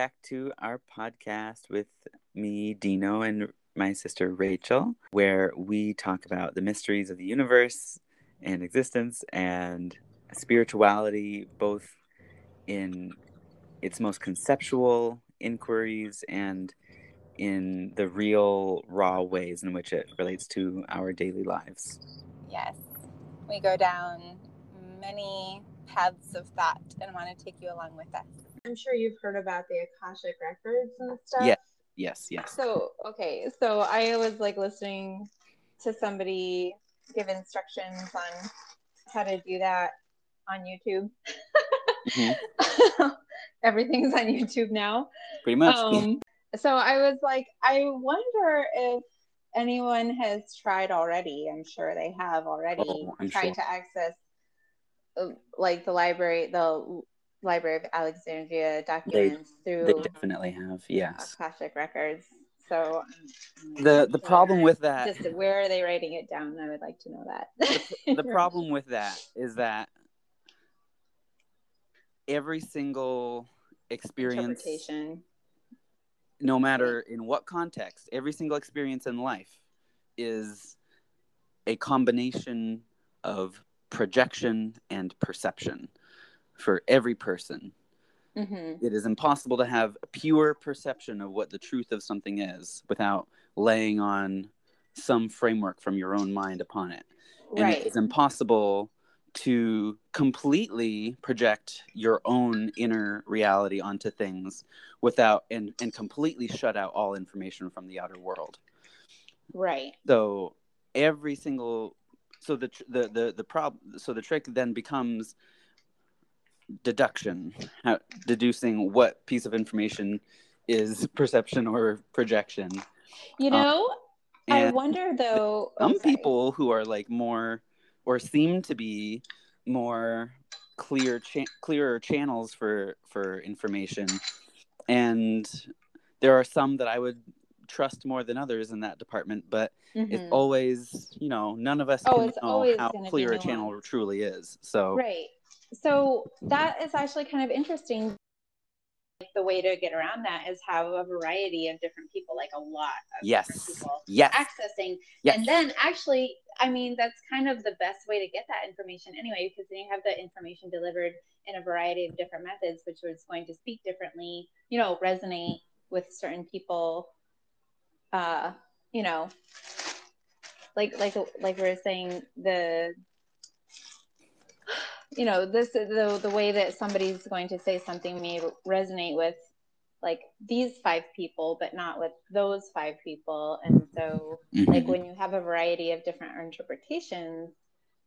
Back to our podcast with me, Dino, and my sister Rachel, where we talk about the mysteries of the universe and existence and spirituality, both in its most conceptual inquiries and in the real, raw ways in which it relates to our daily lives. Yes, we go down many paths of thought and want to take you along with us. I'm sure you've heard about the Akashic records and stuff. Yes, yes, yes. So, okay, so I was like listening to somebody give instructions on how to do that on YouTube. Mm-hmm. Everything's on YouTube now. Pretty much. Um, so I was like, I wonder if anyone has tried already. I'm sure they have already oh, tried sure. to access uh, like the library, the Library of Alexandria documents they, through. They definitely have, yes. Akashic records. So um, the the problem with that, just where are they writing it down? I would like to know that. the, the problem with that is that every single experience, no matter in what context, every single experience in life is a combination of projection and perception for every person. Mm-hmm. It is impossible to have a pure perception of what the truth of something is without laying on some framework from your own mind upon it. And right. it's impossible to completely project your own inner reality onto things without and, and completely shut out all information from the outer world. Right. So every single so the the the, the problem so the trick then becomes deduction, how, deducing what piece of information is perception or projection. You know, um, I wonder though. Some people who are like more, or seem to be more clear, cha- clearer channels for for information, and there are some that I would trust more than others in that department. But mm-hmm. it's always, you know, none of us oh, can know how clear a channel truly is. So right so that is actually kind of interesting the way to get around that is have a variety of different people, like a lot of yes. people yes. accessing. Yes. And then actually, I mean, that's kind of the best way to get that information anyway, because then you have the information delivered in a variety of different methods, which is going to speak differently, you know, resonate with certain people. Uh, you know, like like like we are saying, the you know this the the way that somebody's going to say something may resonate with like these five people but not with those five people and so mm-hmm. like when you have a variety of different interpretations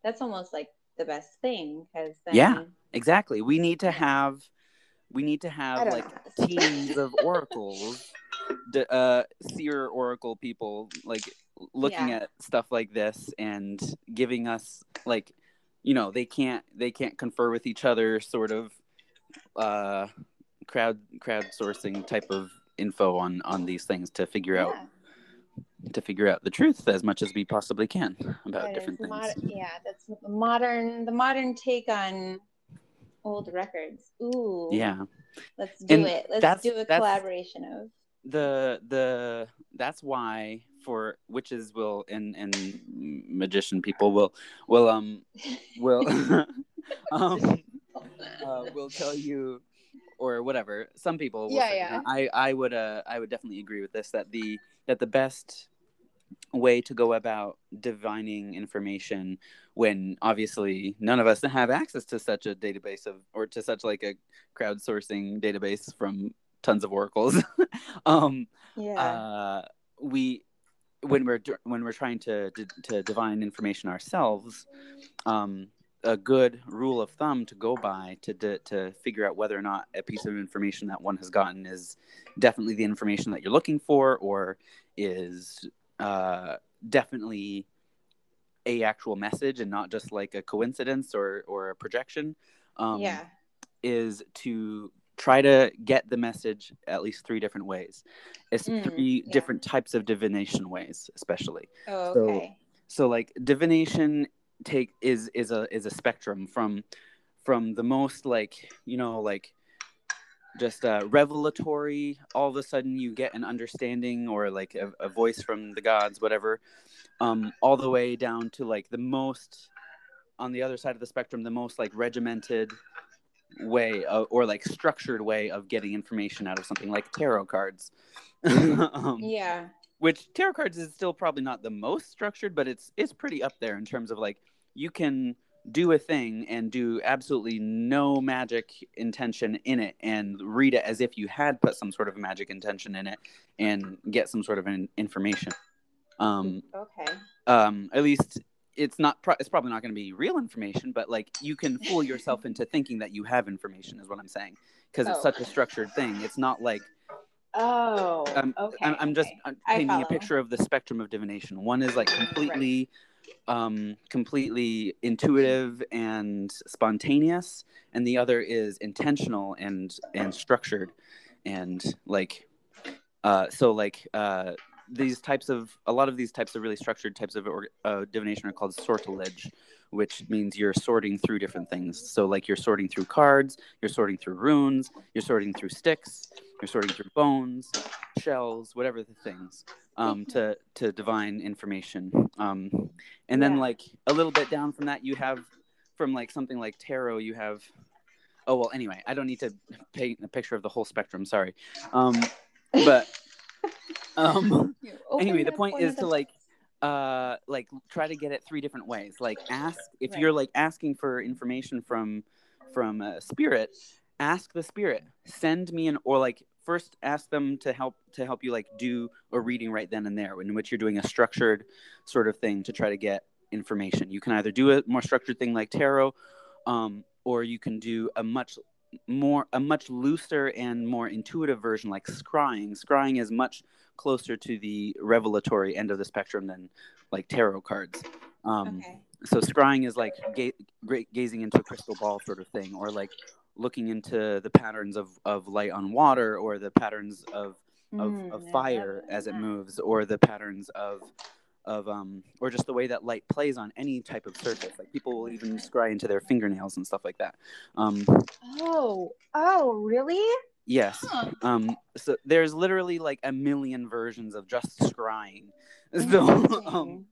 that's almost like the best thing because yeah exactly we need to have we need to have like teams of oracles uh seer oracle people like looking yeah. at stuff like this and giving us like you know they can't they can't confer with each other sort of uh crowd crowdsourcing type of info on on these things to figure yeah. out to figure out the truth as much as we possibly can about that different things. Mod- yeah, that's modern the modern take on old records. Ooh. Yeah. Let's do and it. Let's do a collaboration of the the that's why for witches will and and magician people will will um will um uh, will tell you or whatever some people yeah, say, yeah. i i would uh i would definitely agree with this that the that the best way to go about divining information when obviously none of us have access to such a database of or to such like a crowdsourcing database from tons of oracles um yeah uh we when we're when we're trying to to divine information ourselves, um, a good rule of thumb to go by to, to to figure out whether or not a piece of information that one has gotten is definitely the information that you're looking for, or is uh, definitely a actual message and not just like a coincidence or or a projection. Um, yeah, is to try to get the message at least three different ways. It's mm, three yeah. different types of divination ways, especially. Oh, okay. So, so like divination take is is a is a spectrum from from the most like you know like just uh, revelatory. All of a sudden, you get an understanding or like a, a voice from the gods, whatever. Um, all the way down to like the most on the other side of the spectrum, the most like regimented way of, or like structured way of getting information out of something like tarot cards. um, Yeah. which tarot cards is still probably not the most structured, but it's it's pretty up there in terms of like you can do a thing and do absolutely no magic intention in it and read it as if you had put some sort of magic intention in it and get some sort of an information. Um, Okay. um, at least it's not pro- it's probably not going to be real information, but like you can fool yourself into thinking that you have information is what I'm saying because it's Oh. such a structured thing. It's not like Oh. um, okay. I'm, I'm just. I'm painting a picture of the spectrum of divination. One is like completely, um, completely intuitive and spontaneous, and the other is intentional and and structured, and like, uh, so like uh, these types of a lot of these types of really structured types of uh, divination are called sortilege, which means you're sorting through different things. So like you're sorting through cards, you're sorting through runes, you're sorting through sticks, you're sorting through bones, shells, whatever the things, um, to to divine information. Um, and then Yeah. like a little bit down from that, you have from like something like tarot, you have. Oh well, anyway, I don't need to paint a picture of the whole spectrum. Sorry, um, but um, anyway, the point point is to like uh like try to get it three different ways. Like ask if Right. you're like asking for information from from a spirit ask the spirit. Send me an or like first ask them to help to help you like do a reading right then and there in which you're doing a structured sort of thing to try to get information. You can either do a more structured thing like tarot um, or you can do a much more a much looser and more intuitive version like scrying. Scrying is much closer to the revelatory end of the spectrum than like tarot cards. Um, Okay. so scrying is like ga- gazing into a crystal ball sort of thing or like looking into the patterns of, of light on water or the patterns of, of, Mm, of fire as it moves or the patterns of of um or just the way that light plays on any type of surface like people will even scry into their fingernails and stuff like that um Oh. Oh, really? yes Huh. um so there's literally like a million versions of just scrying so um.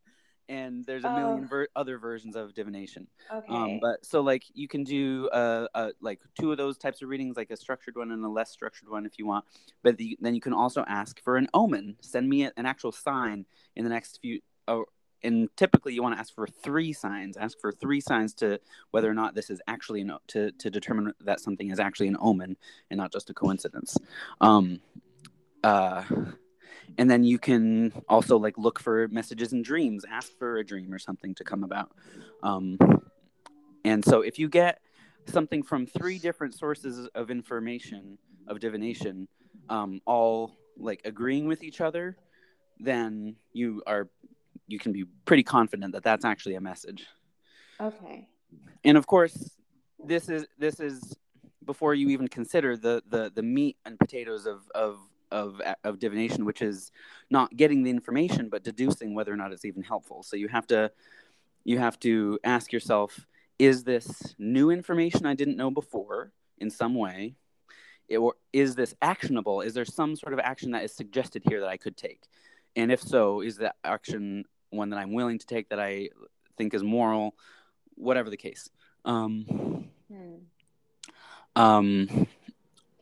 And there's a Oh. million ver- other versions of divination okay. um, but so like you can do uh, uh like two of those types of readings, like a structured one and a less structured one, if you want. But the, then you can also ask for an omen. Send me a- an actual sign in the next few. Oh, and typically you want to ask for three signs. Ask for three signs to whether or not this is actually an to to determine that something is actually an omen and not just a coincidence. Um, uh, and then you can also like look for messages in dreams. Ask for a dream or something to come about. Um, and so if you get something from three different sources of information of divination, um, all like agreeing with each other, then you are you can be pretty confident that that's actually a message. okay. And of course, this is this is before you even consider the the the meat and potatoes of of of of divination, which is not getting the information but deducing whether or not it's even helpful. So you have to you have to ask yourself is this new information I didn't know before in some way? Or is this actionable? Is there some sort of action that is suggested here that I could take? And if so, is that action one that I'm willing to take that I think is moral? Whatever the case. Um, Hmm. um,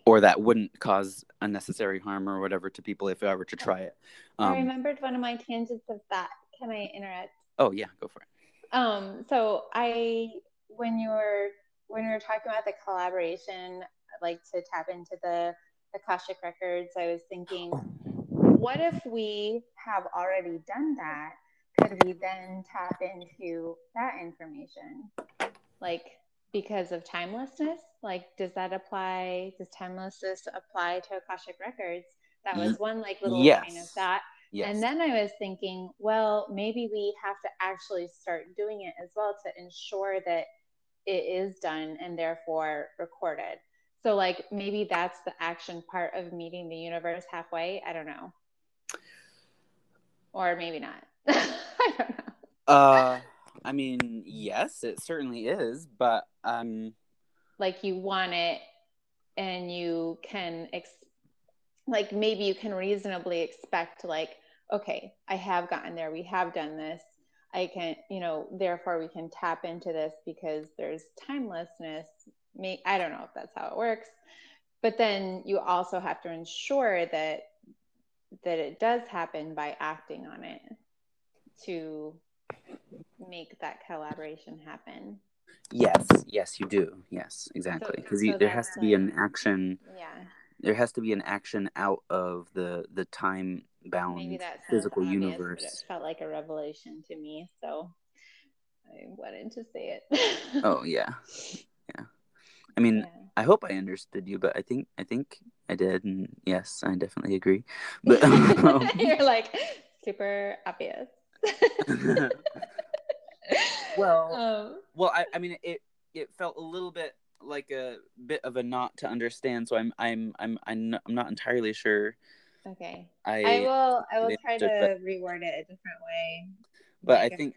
or that wouldn't cause unnecessary harm or whatever to people if I were to try it. I Um, remembered one of my tangents of that. Can I interrupt? oh, yeah, go for it. Um, so I, when you were when you were talking about the collaboration, I'd like to tap into the Akashic records, I was thinking, what if we have already done that? Could we then tap into that information? Like because of timelessness? Like, does that apply? Does timelessness apply to Akashic records? That was one like little kind of Yes. thought. Yes. And then I was thinking, well, maybe we have to actually start doing it as well to ensure that it is done and therefore recorded. So, like, maybe that's the action part of meeting the universe halfway. I don't know. Or maybe not. I don't know. Uh, I mean, yes, it certainly is, but um, Like, you want it and you can ex- like maybe you can reasonably expect like okay i have gotten there we have done this i can you know therefore we can tap into this because there's timelessness May, i don't know if that's how it works but then you also have to ensure that that it does happen by acting on it to make that collaboration happen. Yes yes you do. Yes exactly. Because so there has to be an action yeah. there has to be an action out of the the time bound maybe that sounds physical obvious, universe it felt like a revelation to me so i wanted to say it. Oh yeah. Yeah. I mean yeah. i hope i understood you but i think i think i did and yes i definitely agree. But um, you're like super obvious Well, um, well I, I mean it it felt a little bit like a bit of a knot to understand so i'm i'm i'm i'm not, I'm not entirely sure. Okay. I, i will i will try to reword it a different way. But like i think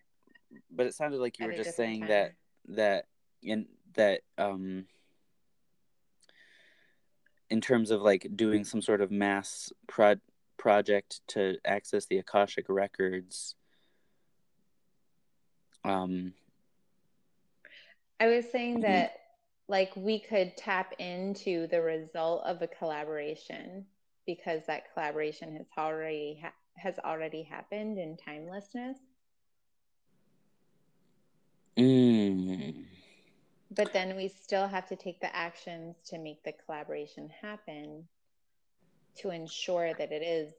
but it sounded like you were just saying time. that that in that um in terms of like doing some sort of mass pro- project to access the akashic records um I was saying that like we could tap into the result of a collaboration because that collaboration has already ha- has already happened in timelessness. mm, But then we still have to take the actions to make the collaboration happen to ensure that it is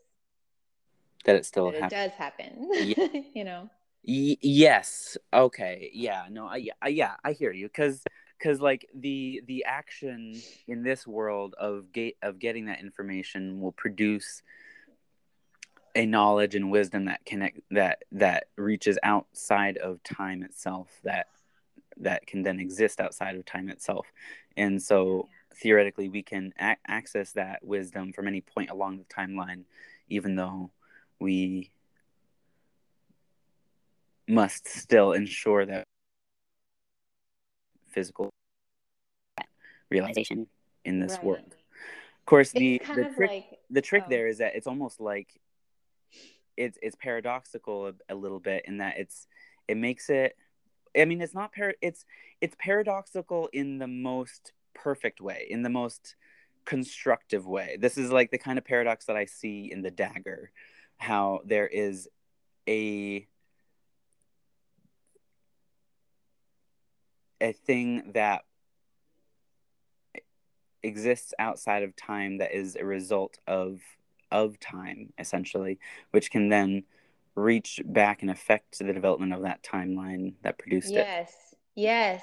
that it still that it happens does happen. Yeah. you know. Y- yes. Okay. Yeah. No. I. I yeah. I hear you. Because because like the the action in this world of gate of getting that information will produce a knowledge and wisdom that connect that that reaches outside of time itself that that can then exist outside of time itself and so theoretically we can a- access that wisdom from any point along the timeline even though we must still ensure that physical realization in this Right. world. Of course, the It's kind the trick like the trick oh. there is that it's almost like it's it's paradoxical a, a little bit in that it's it makes it. I mean, it's not par. It's it's paradoxical in the most perfect way, in the most constructive way. This is like the kind of paradox that I see in the dagger, how there is a a thing that exists outside of time that is a result of of time essentially which can then reach back and affect the development of that timeline that produced it yes, yes.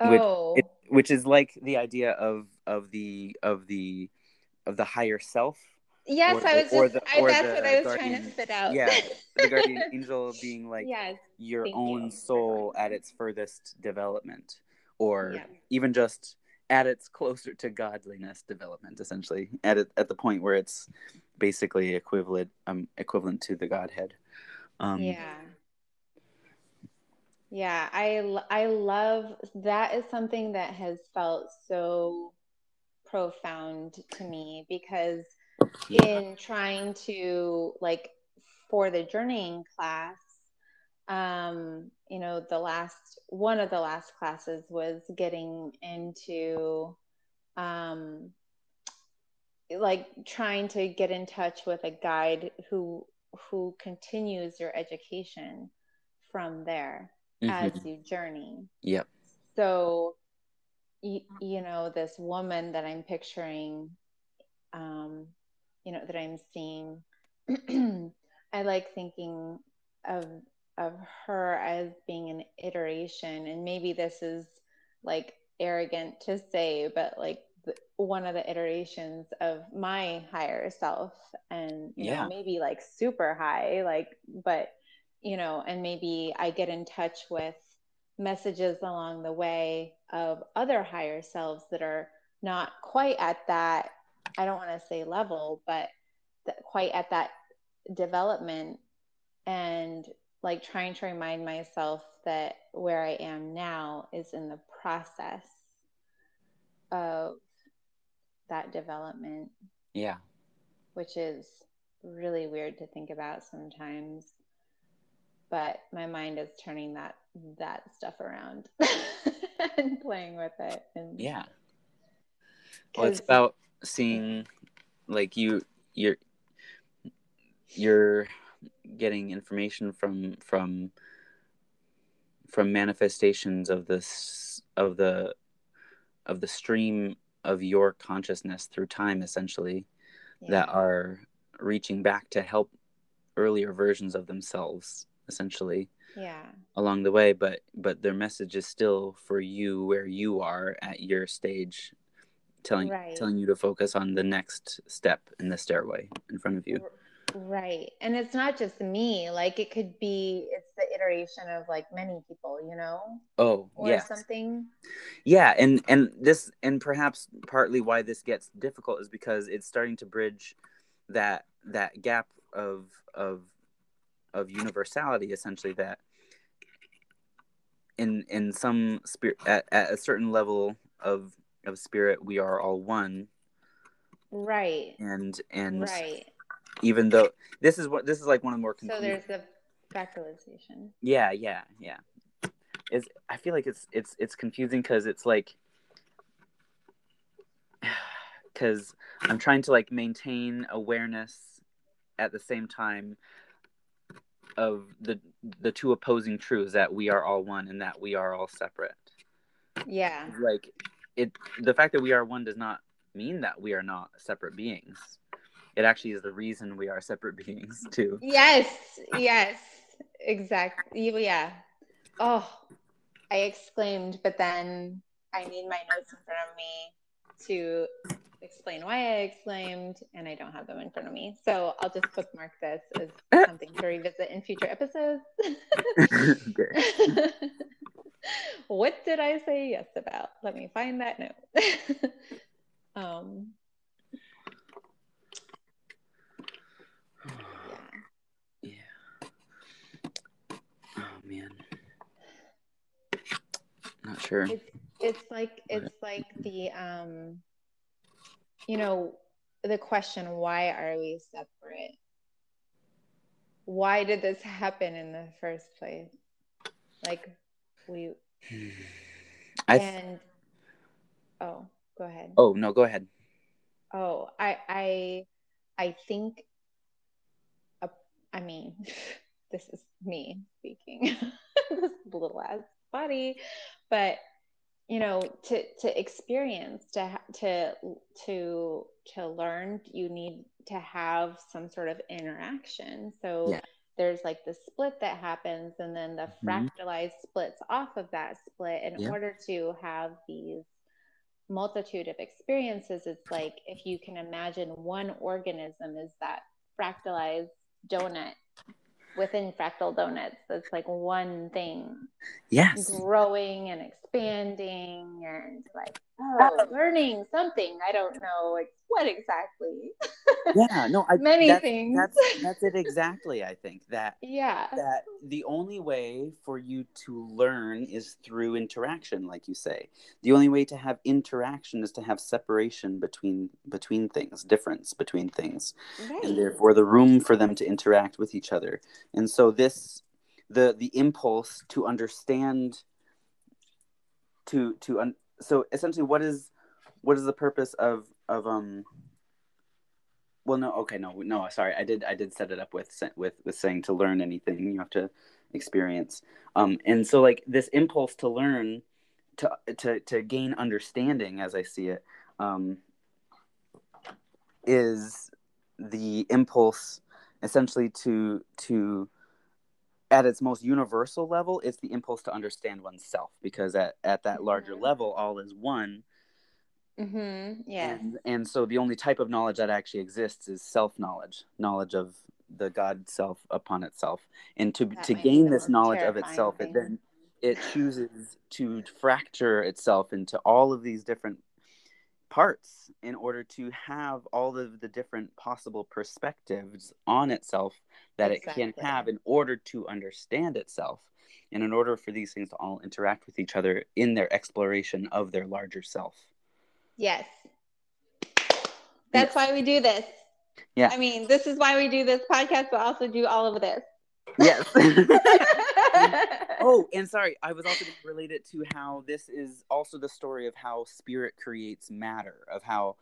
Which- Oh, it which is like the idea of of the of the of the higher self yes. or I was just. the- I, that's what I was trying to spit out. yeah the guardian angel being like yes. your own you. soul at its furthest development or Yeah. even just at its closer to godliness development essentially at it, at the point where it's basically equivalent um equivalent to the godhead um yeah. Yeah, I love that is something that has felt so profound to me because Yeah. in trying to like for the journeying class um you know the last one of the last classes was getting into um like trying to get in touch with a guide who who continues your education from there as Mhm. you journey Yep. so you, you know this woman that i'm picturing um you know that i'm seeing i like thinking of of her as being an iteration and maybe this is like arrogant to say but like the, one of the iterations of my higher self and you Yeah. know maybe like super high like but you know and maybe i get in touch with messages along the way of other higher selves that are not quite at that i don't want to say level but th- quite at that development and like trying to remind myself that where i am now is in the process of that development. Yeah. Which is really weird to think about sometimes but my mind is turning that that stuff around and playing with it and yeah. Well it's about seeing like you you're you're getting information from from from manifestations of this of the of the stream of your consciousness through time essentially yeah. that are reaching back to help earlier versions of themselves essentially yeah along the way but but their message is still for you where you are at your stage telling right. telling you to focus on the next step in the stairway in front of you. Right. And it's not just me. Like it could be it's the iteration of like many people you know? Oh or yeah something. Yeah and and this and perhaps partly why this gets difficult is because it's starting to bridge that that gap of of of universality essentially that in in some spirit at, at a certain level of of spirit we are all one. Right. And and right. even though this is what this is like one of the more so there's the fractalization yeah yeah yeah. Is i feel like it's it's it's confusing because it's like because i'm trying to like maintain awareness at the same time of the the two opposing truths that we are all one and that we are all separate. Yeah. Like it the fact that we are one does not mean that we are not separate beings it actually is the reason we are separate beings too yes yes exactly yeah oh i exclaimed but then i need my notes in front of me to explain why I exclaimed, and I don't have them in front of me. So I'll just bookmark this as something to revisit in future episodes. what did I say yes about? Let me find that note. um, yeah. Yeah. Oh man. Not sure. It's, it's like it's like the um you know, the question, why are we separate? Why did this happen in the first place? Like, we. I th- and. Oh, go ahead. Oh, no, go ahead. Oh, I, I, I think, uh, I mean, this is me speaking, this little ass body, but you know to to experience to to to to learn you need to have some sort of interaction so yeah. There's like the split that happens and then the mm-hmm. fractalized splits off of that split in yeah. order to have these multitude of experiences it's like if you can imagine one organism is that fractalized donut within fractal donuts that's like one thing yes growing and expanding and like oh. learning something i don't know like what exactly? Yeah no I, many that's, things. that's that's it exactly i think that yeah. that the only way for you to learn is through interaction like you say. The only way to have interaction is to have separation between between things difference between things right. and therefore the room for them to interact with each other. And so this the the impulse to understand to to un- so essentially what is what is the purpose of of um well no okay no no sorry i did i did set it up with with with saying to learn anything you have to experience. Um and so like this impulse to learn to to to gain understanding as i see it um is the impulse essentially to to at its most universal level it's the impulse to understand oneself because at, at that larger mm-hmm. level all is one mm-hmm. yeah and, and so the only type of knowledge that actually exists is self-knowledge knowledge of the god self upon itself and to that to gain this knowledge of itself thing. it then it chooses to fracture itself into all of these different parts in order to have all of the different possible perspectives on itself that exactly. it can have in order to understand itself and in order for these things to all interact with each other in their exploration of their larger self yes That's Yes. why we do this. Yeah. I mean, this is why we do this podcast, but also do all of this. Yes. oh, and sorry, I was also related to relate it to how this is also the story of how spirit creates matter, of how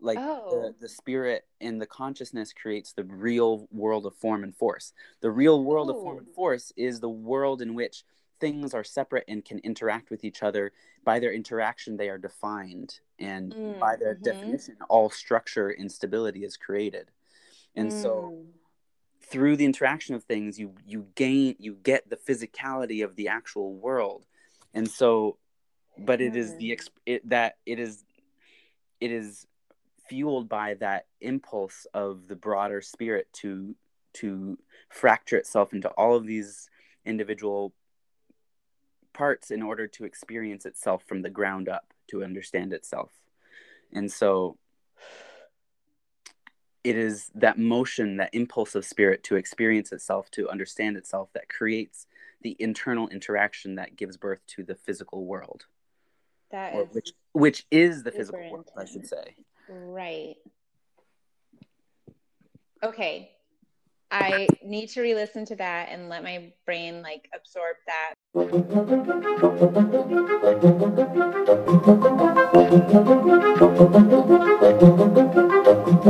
like Oh. the, the spirit and the consciousness creates the real world of form and force. The real world of form and force is the world in which things are separate and can interact with each other. By their interaction, they are defined, and by their Mhm. definition, all structure and stability is created. And so Mm. Through the interaction of things you you gain you get the physicality of the actual world. And so but it is the mm-hmm. ex- it, that it is it is fueled by that impulse of the broader spirit to to fracture itself into all of these individual parts in order to experience itself from the ground up to understand itself. And so it is that motion, that impulse of spirit to experience itself, to understand itself, that creates the internal interaction that gives birth to the physical world. Which, which is the physical world, intense. I should say. Right. Okay. I need to re-listen to that and let my brain like absorb that.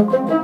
Thank you.